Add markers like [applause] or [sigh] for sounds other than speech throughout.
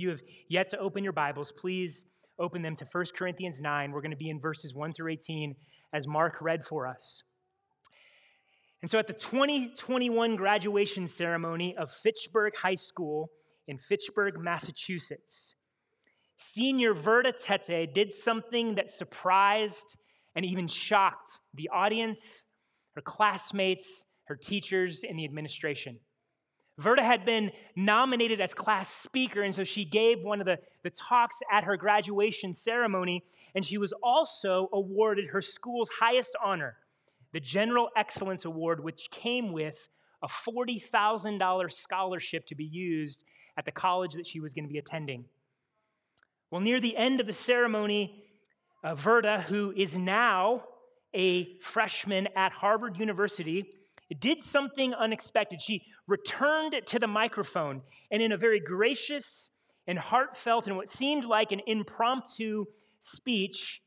you have yet to open your Bibles, please open them to 1 Corinthians 9. We're going to be in verses 1 through 18 as Mark read for us. And so at the 2021 graduation ceremony of Fitchburg High School in Fitchburg, Massachusetts, senior Verda Tetteh did something that surprised and even shocked the audience, her classmates, her teachers, and the administration. Verda had been nominated as class speaker, and so she gave one of the, the talks at her graduation ceremony, and she was also awarded her school's highest honor, the General Excellence Award, which came with a $40,000 scholarship to be used at the college that she was going to be attending. Well, near the end of the ceremony, uh, Verda, who is now a freshman at Harvard University, did something unexpected. She returned to the microphone and, in a very gracious and heartfelt and what seemed like an impromptu speech,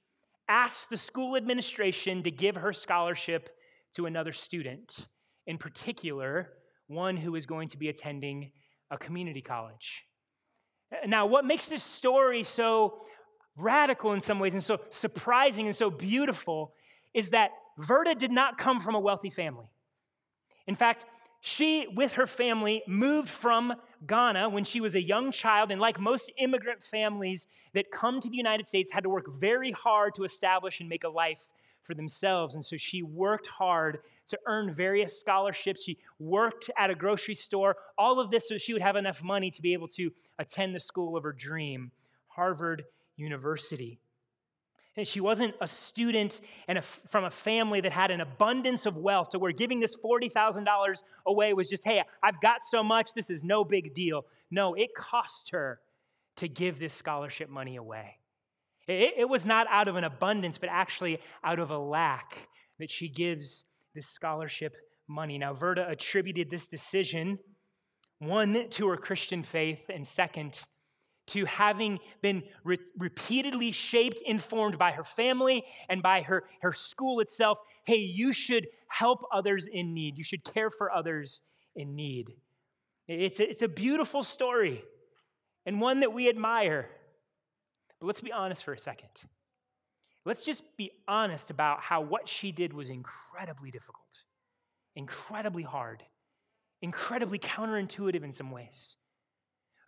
asked the school administration to give her scholarship to another student, in particular, one who is going to be attending a community college. Now, what makes this story so radical in some ways and so surprising and so beautiful is that Verda did not come from a wealthy family. In fact, she, with her family, moved from Ghana when she was a young child, and like most immigrant families that come to the United States, had to work very hard to establish and make a life for themselves. And so she worked hard to earn various scholarships. She worked at a grocery store, all of this so she would have enough money to be able to attend the school of her dream, Harvard University. And she wasn't a student and a, from a family that had an abundance of wealth to where giving this $40,000 away was just, hey, I've got so much, this is no big deal. No, it cost her to give this scholarship money away. It, it was not out of an abundance, but actually out of a lack that she gives this scholarship money. Now, Verda attributed this decision, one, to her Christian faith, and second, to having been re- repeatedly shaped, informed by her family and by her, her school itself. Hey, you should help others in need, you should care for others in need. It's a, it's a beautiful story and one that we admire. But let's be honest for a second. Let's just be honest about how what she did was incredibly difficult, incredibly hard, incredibly counterintuitive in some ways.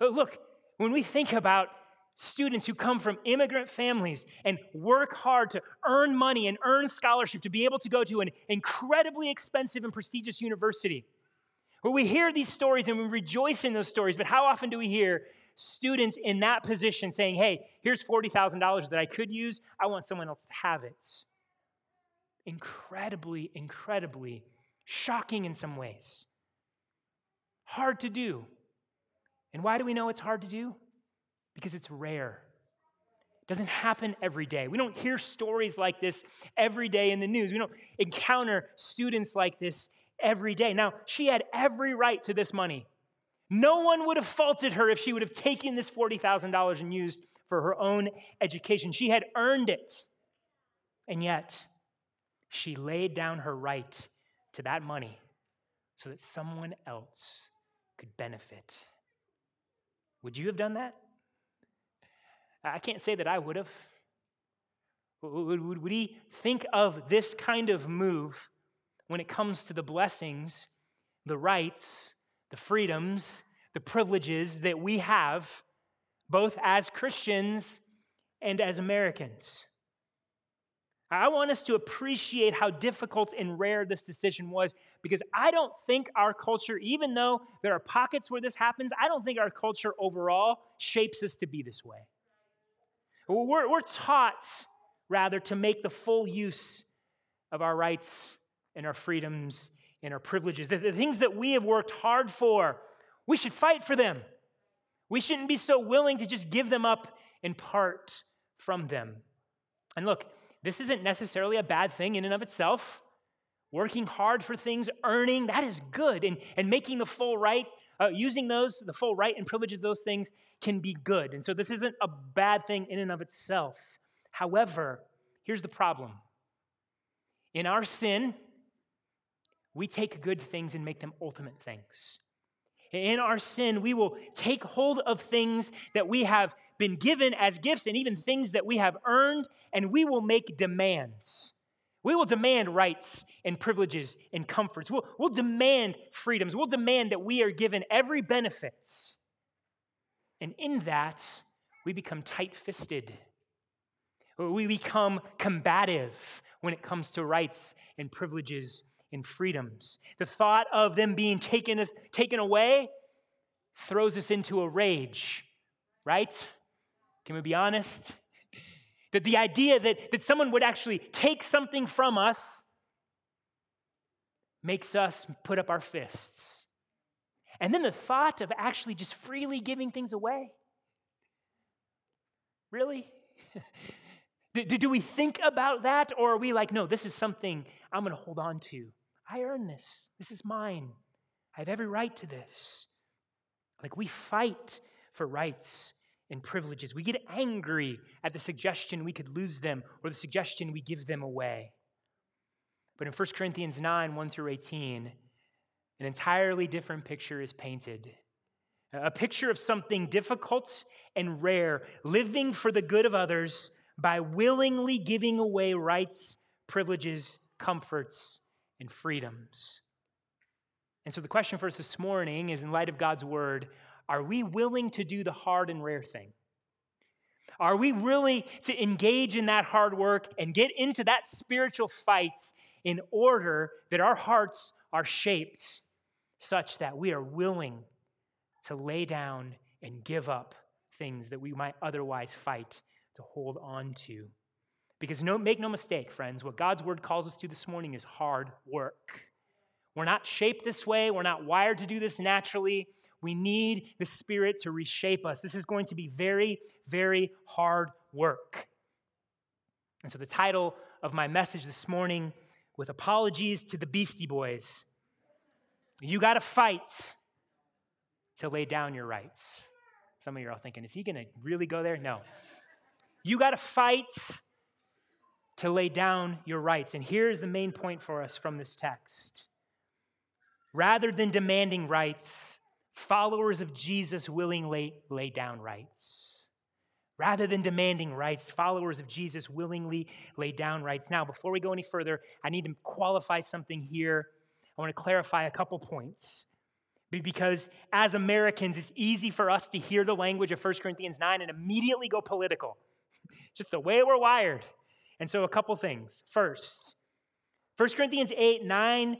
Oh, look, when we think about students who come from immigrant families and work hard to earn money and earn scholarship to be able to go to an incredibly expensive and prestigious university, where we hear these stories and we rejoice in those stories, but how often do we hear students in that position saying, hey, here's $40,000 that I could use, I want someone else to have it? Incredibly, incredibly shocking in some ways. Hard to do. And why do we know it's hard to do? Because it's rare. It doesn't happen every day. We don't hear stories like this every day in the news. We don't encounter students like this every day. Now, she had every right to this money. No one would have faulted her if she would have taken this $40,000 and used for her own education. She had earned it. And yet, she laid down her right to that money so that someone else could benefit. Would you have done that? I can't say that I would have. Would, he think of this kind of move when it comes to the blessings, the rights, the freedoms, the privileges that we have, both as Christians and as Americans? I want us to appreciate how difficult and rare this decision was because I don't think our culture, even though there are pockets where this happens, I don't think our culture overall shapes us to be this way. We're, we're taught, rather, to make the full use of our rights and our freedoms and our privileges. The, the things that we have worked hard for, we should fight for them. We shouldn't be so willing to just give them up in part from them. And look, this isn't necessarily a bad thing in and of itself. Working hard for things, earning, that is good. And, and making the full right, uh, using those, the full right and privilege of those things can be good. And so this isn't a bad thing in and of itself. However, here's the problem in our sin, we take good things and make them ultimate things. In our sin, we will take hold of things that we have been given as gifts and even things that we have earned, and we will make demands. We will demand rights and privileges and comforts. We'll, we'll demand freedoms. We'll demand that we are given every benefit. And in that, we become tight fisted. We become combative when it comes to rights and privileges and freedoms. The thought of them being taken, taken away throws us into a rage, right? Can we be honest? [laughs] That the idea that, that someone would actually take something from us makes us put up our fists. And then the thought of actually just freely giving things away. Really? [laughs] do, do we think about that, or are we like, no, this is something I'm going to hold on to? I earn this. This is mine. I have every right to this. Like we fight for rights and privileges. We get angry at the suggestion we could lose them or the suggestion we give them away. But in 1 Corinthians 9 1 through 18, an entirely different picture is painted. A picture of something difficult and rare, living for the good of others by willingly giving away rights, privileges, comforts, and freedoms. And so the question for us this morning is in light of God's word, are we willing to do the hard and rare thing? Are we willing to engage in that hard work and get into that spiritual fight in order that our hearts are shaped such that we are willing to lay down and give up things that we might otherwise fight to hold on to? Because no, make no mistake, friends, what God's word calls us to this morning is hard work. We're not shaped this way, we're not wired to do this naturally. We need the Spirit to reshape us. This is going to be very, very hard work. And so, the title of my message this morning, with apologies to the Beastie Boys, you got to fight to lay down your rights. Some of you are all thinking, is he going to really go there? No. You got to fight to lay down your rights. And here's the main point for us from this text. Rather than demanding rights, followers of Jesus willingly lay down rights. Rather than demanding rights, followers of Jesus willingly lay down rights. Now, before we go any further, I need to qualify something here. I want to clarify a couple points. Because as Americans, it's easy for us to hear the language of 1 Corinthians 9 and immediately go political. [laughs] Just the way we're wired. And so, a couple things. First, 1 Corinthians 8, 9,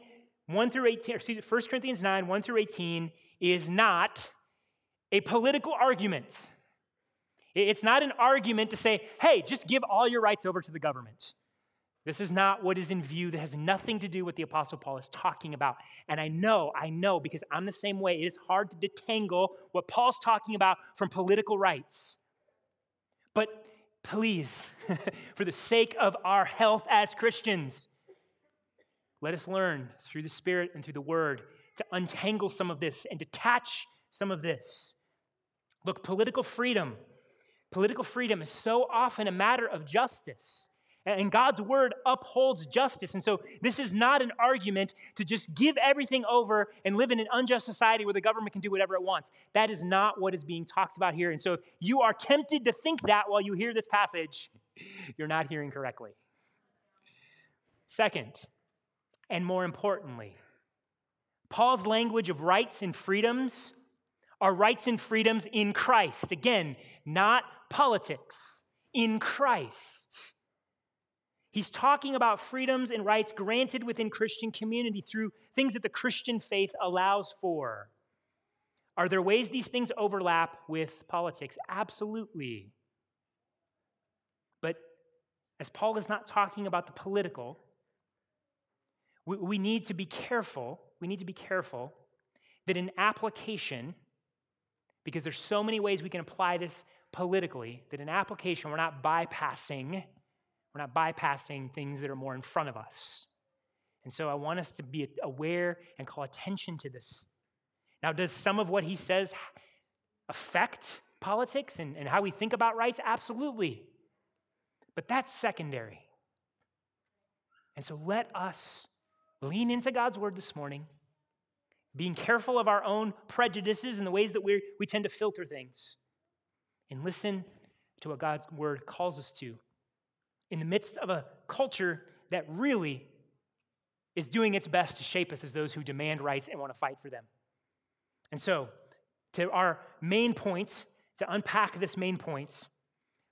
1 through 18, excuse me, 1 Corinthians 9, 1 through 18 is not a political argument. It's not an argument to say, hey, just give all your rights over to the government. This is not what is in view. That has nothing to do with the Apostle Paul is talking about. And I know, I know, because I'm the same way. It is hard to detangle what Paul's talking about from political rights. But please, [laughs] for the sake of our health as Christians, let us learn through the Spirit and through the Word to untangle some of this and detach some of this. Look, political freedom, political freedom is so often a matter of justice. And God's word upholds justice. And so this is not an argument to just give everything over and live in an unjust society where the government can do whatever it wants. That is not what is being talked about here. And so if you are tempted to think that while you hear this passage, [laughs] you're not hearing correctly. Second, and more importantly, Paul's language of rights and freedoms are rights and freedoms in Christ. Again, not politics, in Christ. He's talking about freedoms and rights granted within Christian community through things that the Christian faith allows for. Are there ways these things overlap with politics? Absolutely. But as Paul is not talking about the political, we, we need to be careful we need to be careful that in application, because there's so many ways we can apply this politically, that in application, we're not bypassing, we're not bypassing things that are more in front of us. And so I want us to be aware and call attention to this. Now, does some of what he says affect politics and, and how we think about rights? Absolutely. But that's secondary. And so let us lean into God's word this morning, being careful of our own prejudices and the ways that we we tend to filter things, and listen to what God's word calls us to in the midst of a culture that really is doing its best to shape us as those who demand rights and want to fight for them. And so, to our main point, to unpack this main point,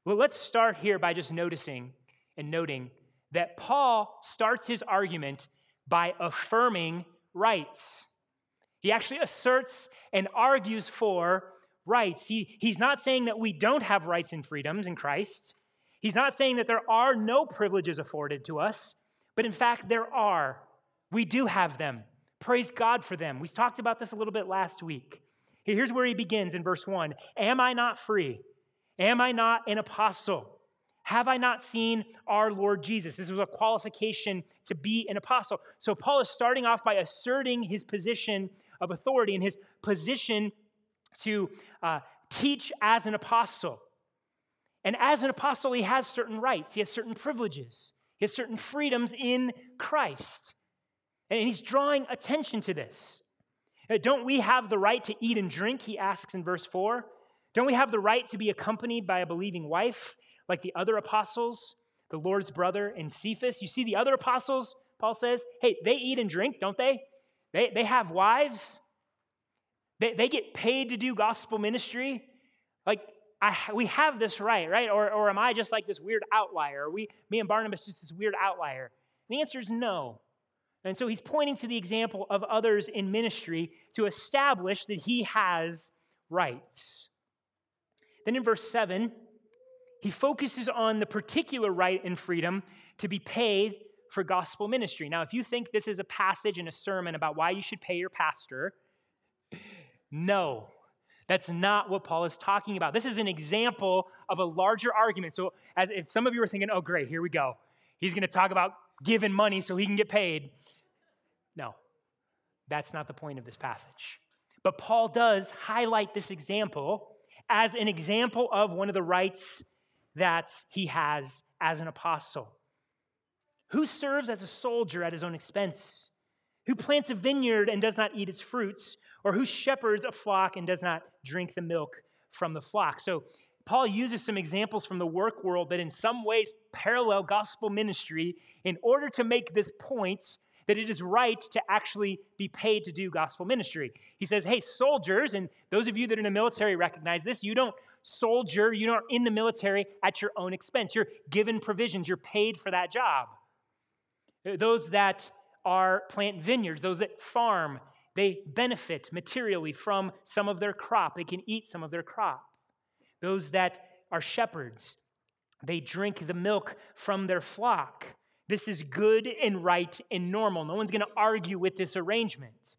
well, let's start here by just noticing and noting that Paul starts his argument by affirming rights. He actually asserts and argues for rights. He, he's not saying that we don't have rights and freedoms in Christ. He's not saying that there are no privileges afforded to us, but in fact, there are. We do have them. Praise God for them. We talked about this a little bit last week. Here's where he begins in verse 1 Am I not free? Am I not an apostle? Have I not seen our Lord Jesus? This was a qualification to be an apostle. So Paul is starting off by asserting his position of authority and his position to uh, teach as an apostle. And as an apostle, he has certain rights, he has certain privileges, he has certain freedoms in Christ. And he's drawing attention to this. Uh, don't we have the right to eat and drink? He asks in verse 4. Don't we have the right to be accompanied by a believing wife like the other apostles, the Lord's brother and Cephas? You see, the other apostles, Paul says, hey, they eat and drink, don't they? They, they have wives. They, they get paid to do gospel ministry. Like, I, we have this right, right? Or, or am I just like this weird outlier? Are we, me and Barnabas, just this weird outlier? And the answer is no. And so he's pointing to the example of others in ministry to establish that he has rights. Then in verse 7, he focuses on the particular right and freedom to be paid for gospel ministry. Now, if you think this is a passage in a sermon about why you should pay your pastor, no, that's not what Paul is talking about. This is an example of a larger argument. So, as if some of you are thinking, oh, great, here we go. He's going to talk about giving money so he can get paid. No, that's not the point of this passage. But Paul does highlight this example as an example of one of the rights that he has as an apostle. Who serves as a soldier at his own expense? Who plants a vineyard and does not eat its fruits? Or who shepherds a flock and does not drink the milk from the flock? So, Paul uses some examples from the work world that, in some ways, parallel gospel ministry in order to make this point that it is right to actually be paid to do gospel ministry. He says, Hey, soldiers, and those of you that are in the military recognize this, you don't soldier, you don't in the military at your own expense. You're given provisions, you're paid for that job. Those that are plant vineyards, those that farm, they benefit materially from some of their crop. They can eat some of their crop. Those that are shepherds, they drink the milk from their flock. This is good and right and normal. No one's going to argue with this arrangement.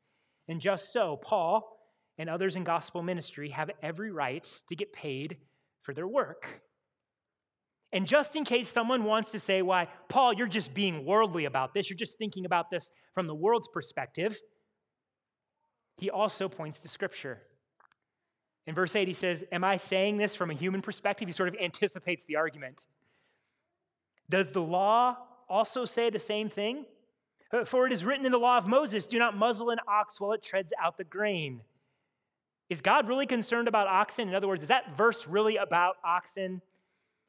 And just so, Paul and others in gospel ministry have every right to get paid for their work. And just in case someone wants to say, why, Paul, you're just being worldly about this, you're just thinking about this from the world's perspective, he also points to Scripture. In verse 8, he says, Am I saying this from a human perspective? He sort of [laughs] anticipates the argument. Does the law also say the same thing? Uh, for it is written in the law of Moses do not muzzle an ox while it treads out the grain. Is God really concerned about oxen? In other words, is that verse really about oxen?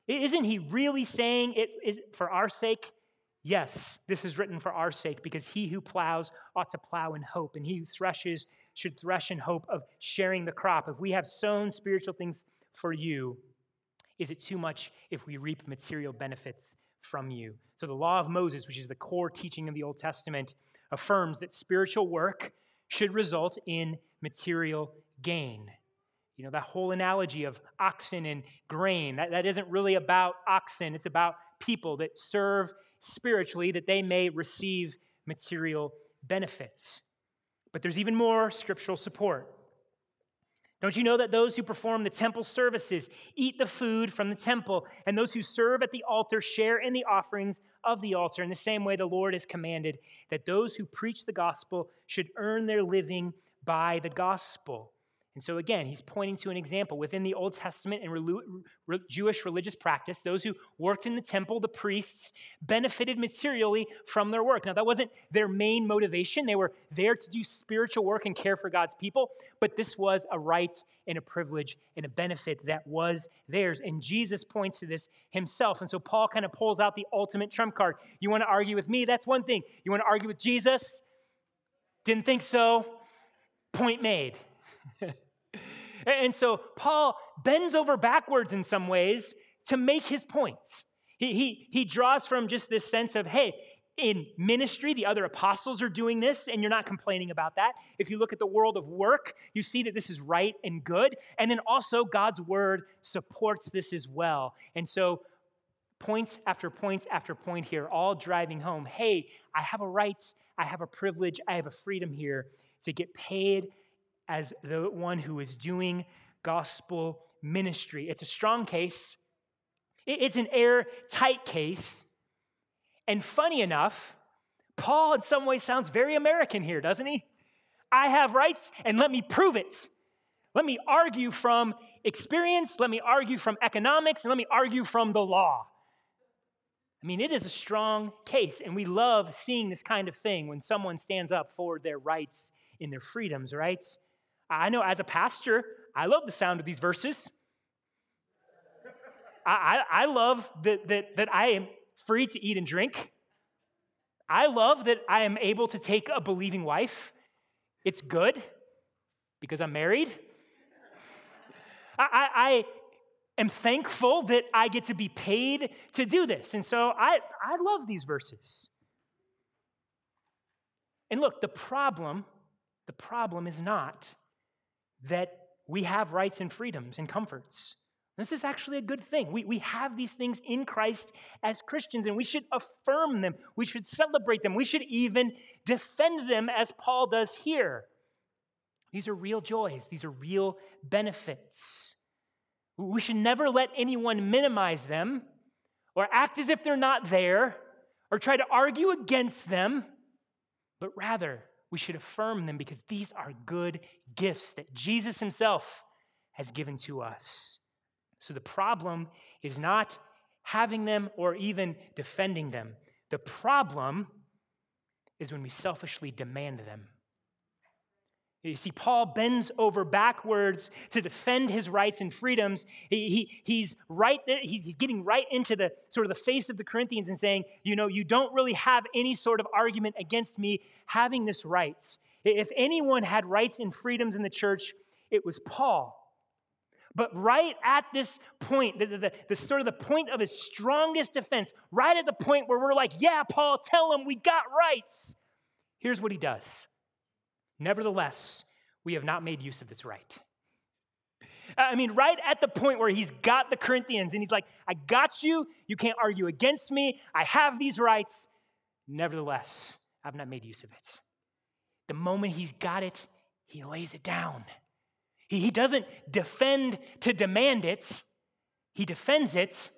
Isn't he really saying it is for our sake? Yes, this is written for our sake because he who plows ought to plow in hope, and he who threshes should thresh in hope of sharing the crop. If we have sown spiritual things for you, is it too much if we reap material benefits from you? So, the law of Moses, which is the core teaching of the Old Testament, affirms that spiritual work should result in material gain. You know, that whole analogy of oxen and grain, that, that isn't really about oxen, it's about people that serve spiritually that they may receive material benefits. But there's even more scriptural support. Don't you know that those who perform the temple services eat the food from the temple, and those who serve at the altar share in the offerings of the altar? In the same way, the Lord has commanded that those who preach the gospel should earn their living by the gospel. And so, again, he's pointing to an example within the Old Testament and Jewish religious practice. Those who worked in the temple, the priests, benefited materially from their work. Now, that wasn't their main motivation. They were there to do spiritual work and care for God's people, but this was a right and a privilege and a benefit that was theirs. And Jesus points to this himself. And so, Paul kind of pulls out the ultimate trump card. You want to argue with me? That's one thing. You want to argue with Jesus? Didn't think so. Point made. And so Paul bends over backwards in some ways to make his point. He, he, he draws from just this sense of, hey, in ministry, the other apostles are doing this, and you're not complaining about that. If you look at the world of work, you see that this is right and good. And then also, God's word supports this as well. And so, points after points after point here, all driving home hey, I have a right, I have a privilege, I have a freedom here to get paid as the one who is doing gospel ministry. It's a strong case, it's an airtight case. And funny enough, Paul, in some ways, sounds very American here, doesn't he? I have rights, and let me prove it. Let me argue from experience, let me argue from economics, and let me argue from the law. I mean, it is a strong case, and we love seeing this kind of thing when someone stands up for their rights and their freedoms, right? I know as a pastor, I love the sound of these verses. I, I, I love that, that, that I am free to eat and drink. I love that I am able to take a believing wife. It's good because I'm married. I, I, I, am thankful that I get to be paid to do this. And so I, I love these verses. And look, the problem, the problem is not that we have rights and freedoms and comforts. This is actually a good thing. We, we have these things in Christ as Christians, and we should affirm them. We should celebrate them. We should even defend them, as Paul does here. These are real joys, these are real benefits. We should never let anyone minimize them or act as if they're not there or try to argue against them, but rather we should affirm them because these are good gifts that Jesus himself has given to us. So the problem is not having them or even defending them. The problem is when we selfishly demand them. You see, Paul bends over backwards to defend his rights and freedoms. He, he, he's right he's getting right into the sort of the face of the Corinthians and saying, you know, you don't really have any sort of argument against me having this right. If anyone had rights and freedoms in the church, it was Paul. But right at this point, the, the, the, sort of the point of his strongest defense, right at the point where we're like, yeah, Paul, tell him we got rights. Here's what he does Nevertheless, we have not made use of this right. I mean, right at the point where he's got the Corinthians and he's like, I got you. You can't argue against me. I have these rights. Nevertheless, I've not made use of it. The moment he's got it, he lays it down. He, doesn't defend to demand it, he defends it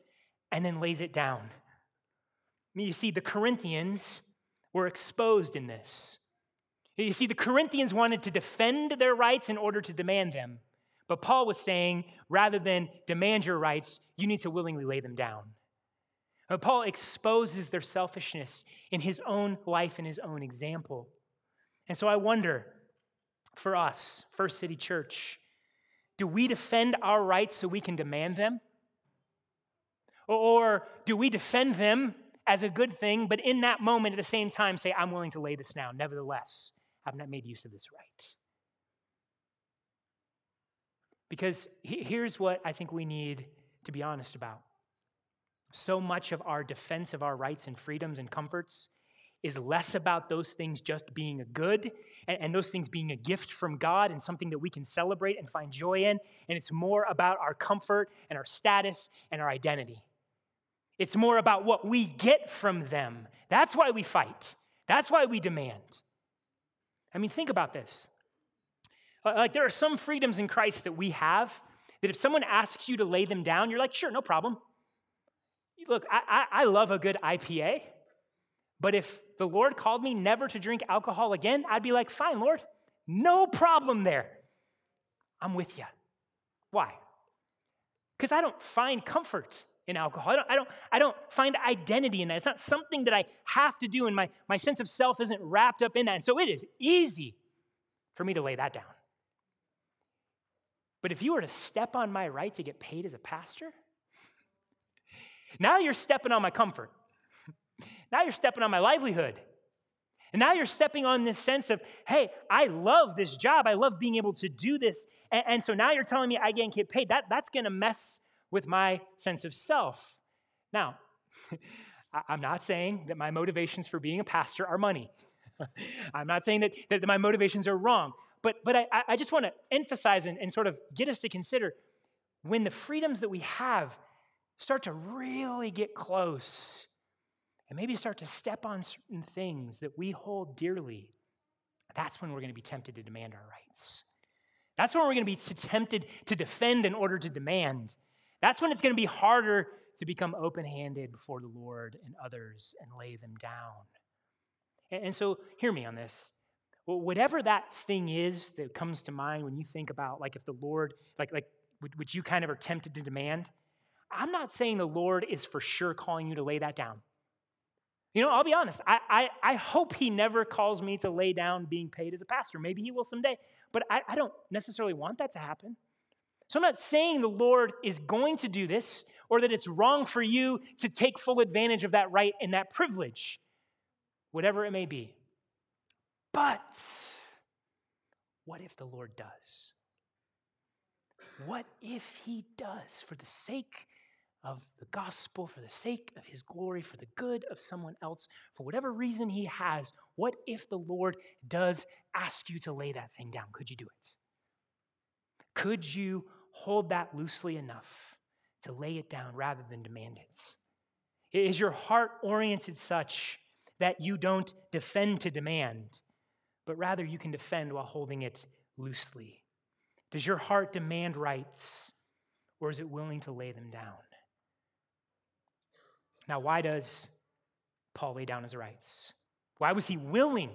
and then lays it down. I mean, you see, the Corinthians were exposed in this. You see, the Corinthians wanted to defend their rights in order to demand them. But Paul was saying, rather than demand your rights, you need to willingly lay them down. But Paul exposes their selfishness in his own life and his own example. And so I wonder for us, First City Church, do we defend our rights so we can demand them? Or do we defend them as a good thing, but in that moment at the same time say, I'm willing to lay this down, nevertheless? Have not made use of this right. Because here's what I think we need to be honest about. So much of our defense of our rights and freedoms and comforts is less about those things just being a good and, and, those things being a gift from God and something that we can celebrate and find joy in. And it's more about our comfort and our status and our identity. It's more about what we get from them. That's why we fight, that's why we demand. I mean, think about this. Uh, like, there are some freedoms in Christ that we have that if someone asks you to lay them down, you're like, sure, no problem. Look, I, I, I love a good IPA, but if the Lord called me never to drink alcohol again, I'd be like, fine, Lord, no problem there. I'm with you. Why? Because I don't find comfort in alcohol. I don't, I, don't, I don't find identity in that. It's not something that I have to do, and my, my sense of self isn't wrapped up in that. And so it is easy for me to lay that down. But if you were to step on my right to get paid as a pastor, now you're stepping on my comfort. [laughs] Now you're stepping on my livelihood. And now you're stepping on this sense of, hey, I love this job. I love being able to do this. And, and so now you're telling me I can't get paid. That, that's going to mess with my sense of self. Now, [laughs] I'm not saying that my motivations for being a pastor are money. [laughs] I'm not saying that, that my motivations are wrong. But, but I, I just want to emphasize and, and sort of get us to consider when the freedoms that we have start to really get close and maybe start to step on certain things that we hold dearly, that's when we're going to be tempted to demand our rights. That's when we're going to be tempted to defend in order to demand. That's when it's going to be harder to become open handed before the Lord and others and lay them down. And so, hear me on this. Whatever that thing is that comes to mind when you think about, like, if the Lord, like, like, which you kind of are tempted to demand, I'm not saying the Lord is for sure calling you to lay that down. You know, I'll be honest. I, I, I, hope he never calls me to lay down being paid as a pastor. Maybe he will someday, but I, I don't necessarily want that to happen. So I'm not saying the Lord is going to do this or that it's wrong for you to take full advantage of that right and that privilege, whatever it may be. But what if the Lord does? What if he does for the sake of the gospel, for the sake of his glory, for the good of someone else, for whatever reason he has, what if the Lord does ask you to lay that thing down? Could you do it? Could you hold that loosely enough to lay it down rather than demand it? Is your heart oriented such that you don't defend to demand, but rather you can defend while holding it loosely? Does your heart demand rights, or is it willing to lay them down? Now, why does Paul lay down his rights? Why was he willing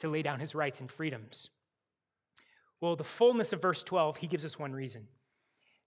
to lay down his rights and freedoms? Well, the fullness of verse 12, he gives us one reason.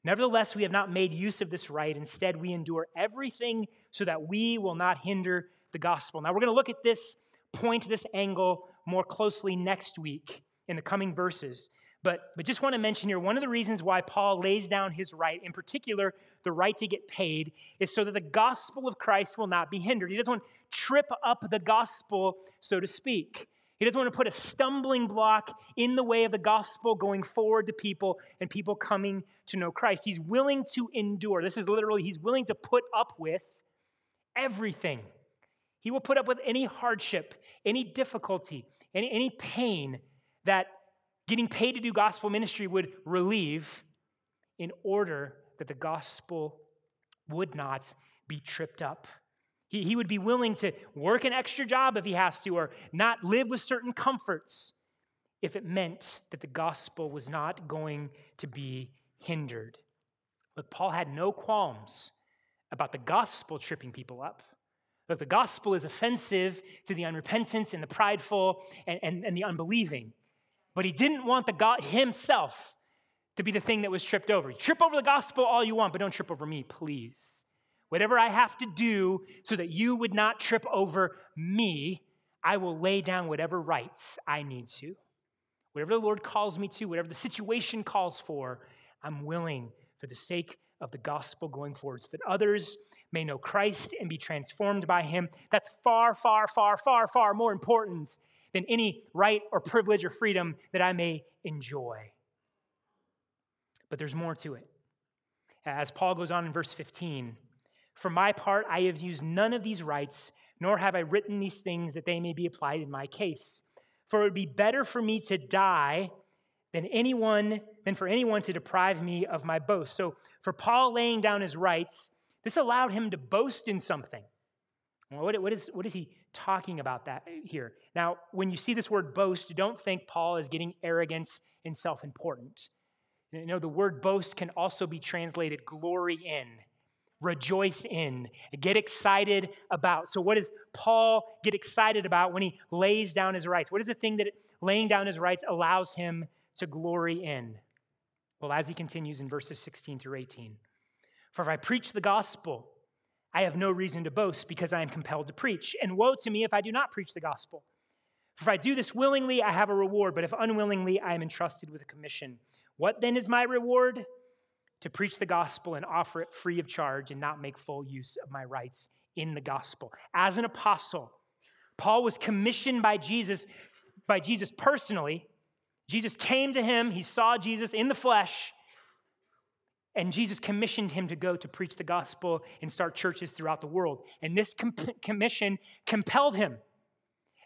Nevertheless, we have not made use of this right. Instead, we endure everything so that we will not hinder the gospel. Now, we're going to look at this point, this angle more closely next week in the coming verses. But, but just want to mention here one of the reasons why Paul lays down his right, in particular, the right to get paid, is so that the gospel of Christ will not be hindered. He doesn't want to trip up the gospel, so to speak. He doesn't want to put a stumbling block in the way of the gospel going forward to people and people coming to know Christ. He's willing to endure. This is literally, he's willing to put up with everything. He will put up with any hardship, any difficulty, any, any pain that getting paid to do gospel ministry would relieve in order that the gospel would not be tripped up. He, he would be willing to work an extra job if he has to, or not live with certain comforts if it meant that the gospel was not going to be hindered. Look, Paul had no qualms about the gospel tripping people up. Look, the gospel is offensive to the unrepentant and the prideful and, and, and the unbelieving. But he didn't want the God himself to be the thing that was tripped over. Trip over the gospel all you want, but don't trip over me, please. Whatever I have to do so that you would not trip over me, I will lay down whatever rights I need to. Whatever the Lord calls me to, whatever the situation calls for, I'm willing for the sake of the gospel going forward so that others may know Christ and be transformed by him. That's far, far, far, far, far more important than any right or privilege or freedom that I may enjoy. But there's more to it. As Paul goes on in verse 15, for my part, I have used none of these rights, nor have I written these things that they may be applied in my case. For it would be better for me to die than anyone than for anyone to deprive me of my boast. So for Paul laying down his rights, this allowed him to boast in something. What, what, is, what is he talking about that here? Now, when you see this word boast, don't think Paul is getting arrogant and self important. You know, the word boast can also be translated glory in, rejoice in, get excited about. So, what does Paul get excited about when he lays down his rights? What is the thing that laying down his rights allows him to glory in? Well, as he continues in verses 16 through 18, for if I preach the gospel, I have no reason to boast because I am compelled to preach. And woe to me if I do not preach the gospel. For if I do this willingly, I have a reward, but if unwillingly, I am entrusted with a commission. What then is my reward? To preach the gospel and offer it free of charge and not make full use of my rights in the gospel. As an apostle, Paul was commissioned by Jesus, by Jesus personally. Jesus came to him, he saw Jesus in the flesh, and Jesus commissioned him to go to preach the gospel and start churches throughout the world. And this com- commission compelled him.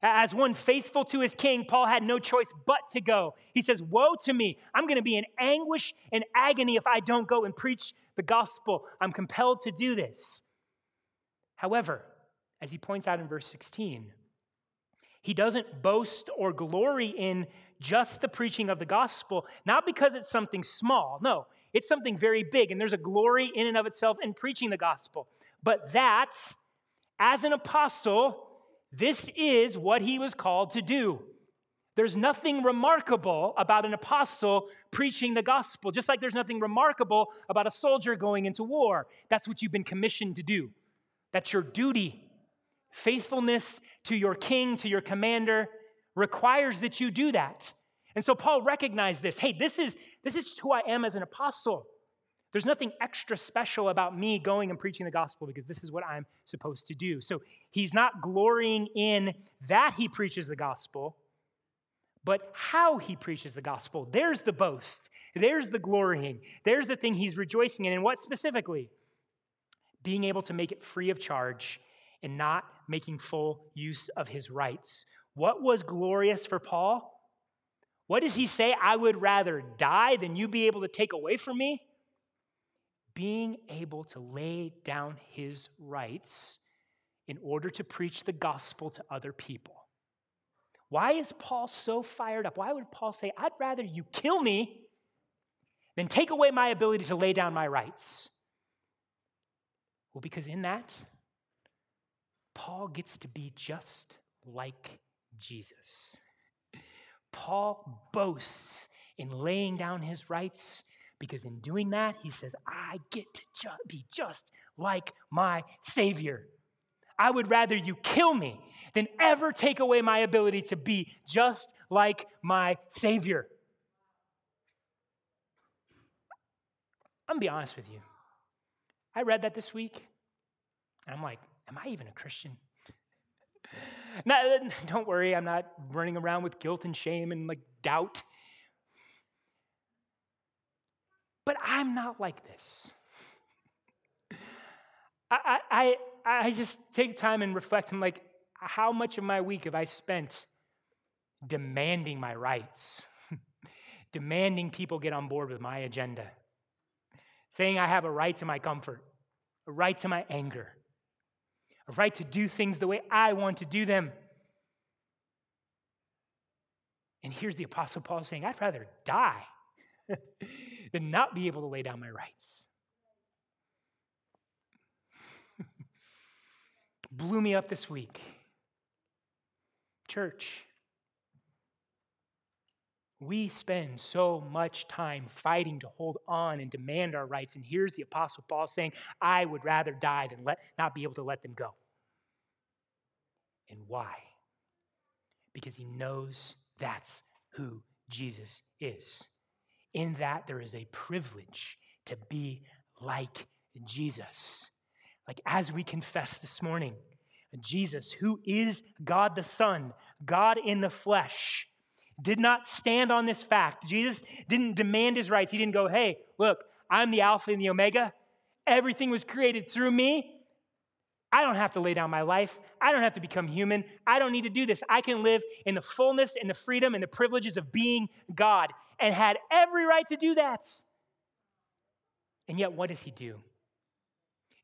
As one faithful to his king, Paul had no choice but to go. He says, Woe to me! I'm going to be in anguish and agony if I don't go and preach the gospel. I'm compelled to do this. However, as he points out in verse 16, he doesn't boast or glory in just the preaching of the gospel, not because it's something small. No, it's something very big, and there's a glory in and of itself in preaching the gospel. But that, as an apostle, this is what he was called to do. There's nothing remarkable about an apostle preaching the gospel, just like there's nothing remarkable about a soldier going into war. That's what you've been commissioned to do. That's your duty. Faithfulness to your king, to your commander, requires that you do that. And so Paul recognized this. Hey, this is, this is who I am as an apostle. There's nothing extra special about me going and preaching the gospel because this is what I'm supposed to do. So he's not glorying in that he preaches the gospel, but how he preaches the gospel. There's the boast. There's the glorying. There's the thing he's rejoicing in. And what specifically? Being able to make it free of charge and not making full use of his rights. What was glorious for Paul? What does he say? I would rather die than you be able to take away from me? Being able to lay down his rights in order to preach the gospel to other people. Why is Paul so fired up? Why would Paul say, I'd rather you kill me than take away my ability to lay down my rights? Well, because in that, Paul gets to be just like Jesus. Paul boasts in laying down his rights because in doing that, he says, I get to ju- be just like my Savior. I would rather you kill me than ever take away my ability to be just like my Savior. I'm gonna be honest with you. I read that this week, and I'm like, am I even a Christian? [laughs] now, [laughs] don't worry, I'm not running around with guilt and shame and like doubt. But I'm not like this. I, I, I just take time and reflect on like, how much of my week have I spent demanding my rights, [laughs] demanding people get on board with my agenda, saying I have a right to my comfort, a right to my anger, a right to do things the way I want to do them. And here's the Apostle Paul saying, I'd rather die [laughs] than not be able to lay down my rights. [laughs] Blew me up this week. Church, we spend so much time fighting to hold on and demand our rights. And here's the Apostle Paul saying, I would rather die than let, not be able to let them go. And why? Because he knows that's who Jesus is. In that, there is a privilege to be like Jesus. Like as we confess this morning, Jesus, who is God the Son, God in the flesh, did not stand on this fact. Jesus didn't demand his rights. He didn't go, hey, look, I'm the Alpha and the Omega. Everything was created through me. I don't have to lay down my life. I don't have to become human. I don't need to do this. I can live in the fullness and the freedom and the privileges of being God and had every right to do that. And yet, what does he do?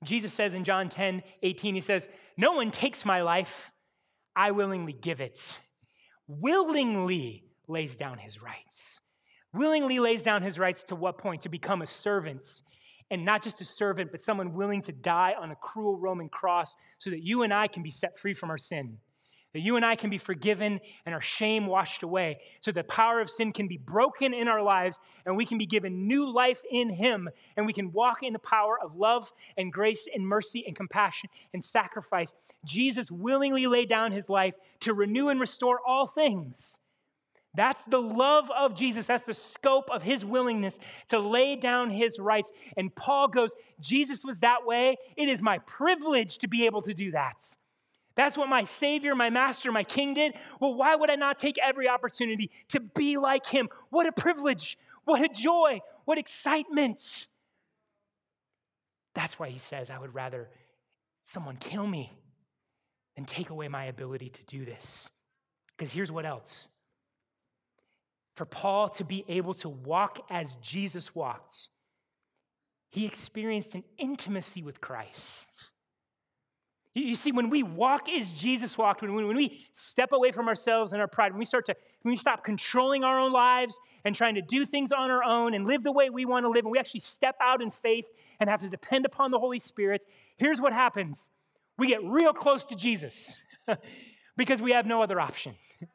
Jesus says in John 10 18, he says, No one takes my life, I willingly give it. Willingly lays down his rights. Willingly lays down his rights to what point? To become a servant. And not just a servant, but someone willing to die on a cruel Roman cross so that you and I can be set free from our sin that you and I can be forgiven and our shame washed away, so the power of sin can be broken in our lives and we can be given new life in Him and we can walk in the power of love and grace and mercy and compassion and sacrifice. Jesus willingly laid down His life to renew and restore all things. That's the love of Jesus. That's the scope of his willingness to lay down his rights. And Paul goes, Jesus was that way. It is my privilege to be able to do that. That's what my Savior, my Master, my King did. Well, why would I not take every opportunity to be like Him? What a privilege! What a joy! What excitement! That's why He says, I would rather someone kill me than take away my ability to do this. Because here's what else for Paul to be able to walk as Jesus walked, he experienced an intimacy with Christ. You see, when we walk as Jesus walked, when, when we step away from ourselves and our pride, when we start to, when we stop controlling our own lives and trying to do things on our own and live the way we want to live, and we actually step out in faith and have to depend upon the Holy Spirit, here's what happens we get real close to Jesus [laughs] because we have no other option. [laughs]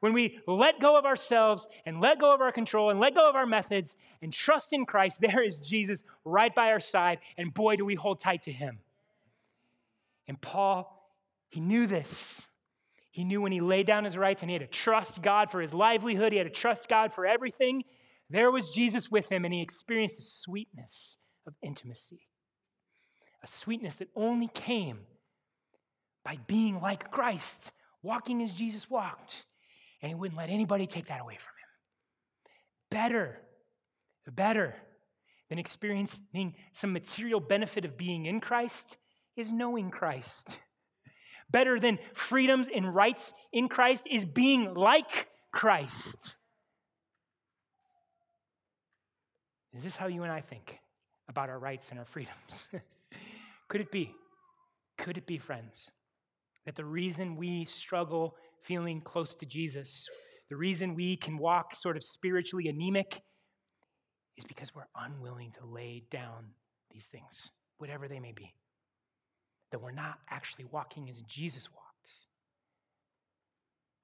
when we let go of ourselves and let go of our control and let go of our methods and trust in Christ, [laughs] there is Jesus right by our side, and boy, do we hold tight to him. And Paul, he knew this. He knew when he laid down his rights and he had to trust God for his livelihood, he had to trust God for everything. There was Jesus with him, and he experienced the sweetness of intimacy, a sweetness that only came by being like Christ, walking as Jesus walked. And he wouldn't let anybody take that away from him. Better, better than experiencing some material benefit of being in Christ is knowing Christ. Better than freedoms and rights in Christ is being like Christ. Is this how you and I think about our rights and our freedoms? [laughs] Could it be? Could it be, friends, that the reason we struggle feeling close to Jesus, the reason we can walk sort of spiritually anemic, is because we're unwilling to lay down these things, whatever they may be? That we're not actually walking as Jesus walked?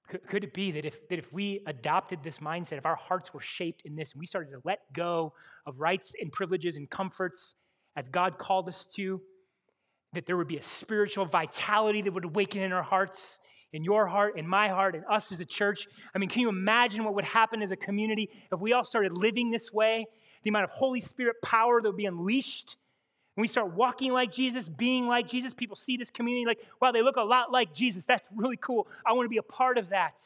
Could, could it be that if, that if we adopted this mindset, if our hearts were shaped in this, and we started to let go of rights and privileges and comforts as God called us to, that there would be a spiritual vitality that would awaken in our hearts, in your heart, in my heart, in us as a church? I mean, can you imagine what would happen as a community if we all started living this way? The amount of Holy Spirit power that would be unleashed when we start walking like Jesus, being like Jesus, people see this community like, wow, they look a lot like Jesus. That's really cool. I want to be a part of that.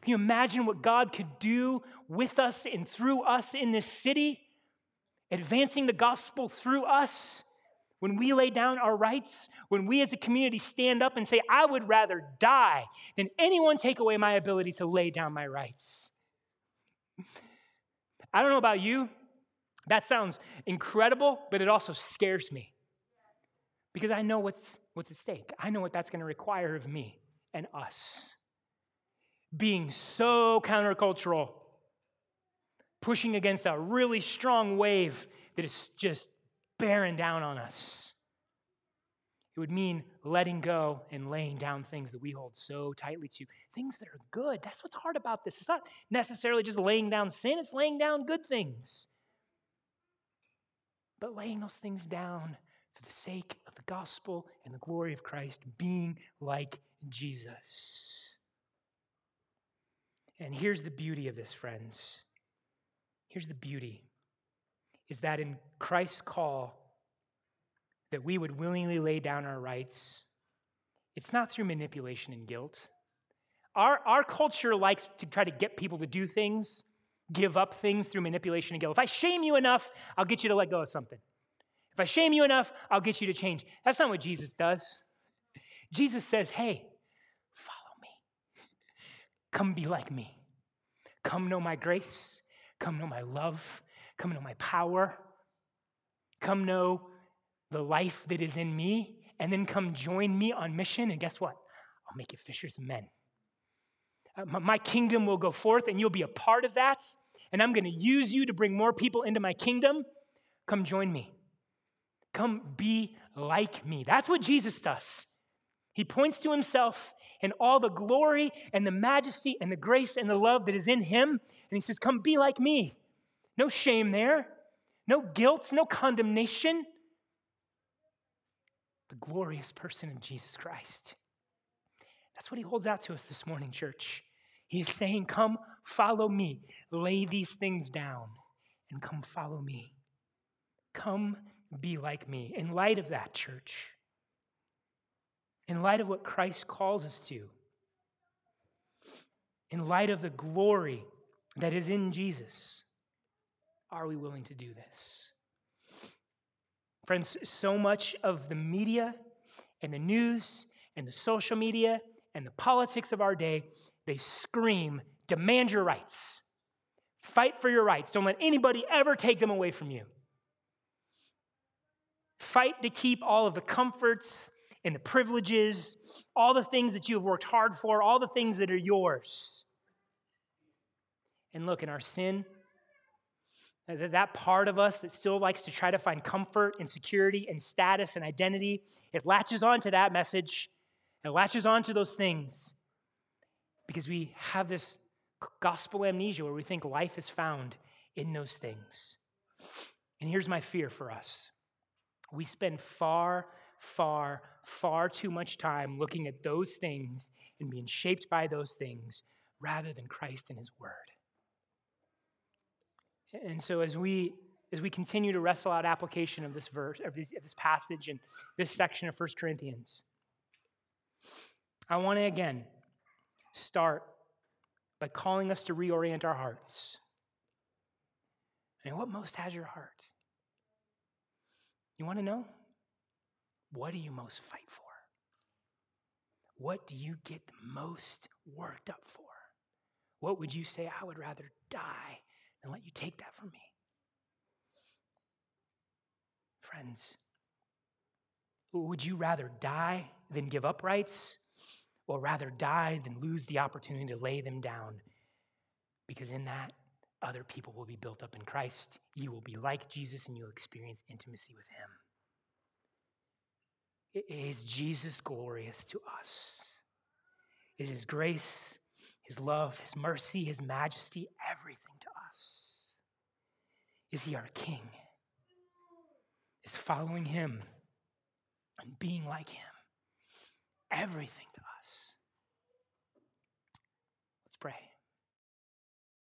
Can you imagine what God could do with us and through us in this city? Advancing the gospel through us when we lay down our rights, when we as a community stand up and say, I would rather die than anyone take away my ability to lay down my rights. [laughs] I don't know about you, that sounds incredible, but it also scares me because I know what's, what's at stake. I know what that's going to require of me and us. Being so countercultural, pushing against a really strong wave that is just bearing down on us. It would mean letting go and laying down things that we hold so tightly to, things that are good. That's what's hard about this. It's not necessarily just laying down sin, it's laying down good things but laying those things down for the sake of the gospel and the glory of Christ, being like Jesus. And here's the beauty of this, friends. Here's the beauty is that in Christ's call, that we would willingly lay down our rights, it's not through manipulation and guilt. Our, our culture likes to try to get people to do things give up things through manipulation and guilt. If I shame you enough, I'll get you to let go of something. If I shame you enough, I'll get you to change. That's not what Jesus does. Jesus says, hey, follow me. Come be like me. Come know my grace. Come know my love. Come know my power. Come know the life that is in me. And then come join me on mission. And guess what? I'll make you fishers of men. Uh, my kingdom will go forth, and you'll be a part of that and I'm going to use you to bring more people into my kingdom, come join me. Come be like me. That's what Jesus does. He points to himself and all the glory and the majesty and the grace and the love that is in him. And he says, Come be like me. No shame there, no guilt, no condemnation. The glorious person of Jesus Christ. That's what he holds out to us this morning, church. He is saying, Come follow me. Lay these things down and come follow me. Come be like me. In light of that, church, in light of what Christ calls us to, in light of the glory that is in Jesus, are we willing to do this? Friends, so much of the media and the news and the social media and the politics of our day, they scream, demand your rights. Fight for your rights. Don't let anybody ever take them away from you. Fight to keep all of the comforts and the privileges, all the things that you have worked hard for, all the things that are yours. And look, in our sin, that part of us that still likes to try to find comfort and security and status and identity, it latches on to that message. It latches on to those things because we have this gospel amnesia where we think life is found in those things. And here's my fear for us we spend far, far, far too much time looking at those things and being shaped by those things rather than Christ and His Word. And so as we as we continue to wrestle out application of this verse, of this, of this passage and this section of 1 Corinthians, I want to again start by calling us to reorient our hearts. And what most has your heart? You want to know? What do you most fight for? What do you get most worked up for? What would you say? I would rather die than let you take that from me. Friends, would you rather die than give up rights? Or rather die than lose the opportunity to lay them down? Because in that, other people will be built up in Christ. You will be like Jesus and you'll experience intimacy with Him. Is Jesus glorious to us? Is His grace, His love, His mercy, His majesty everything to us? Is He our King? Is following Him and being like Him everything to?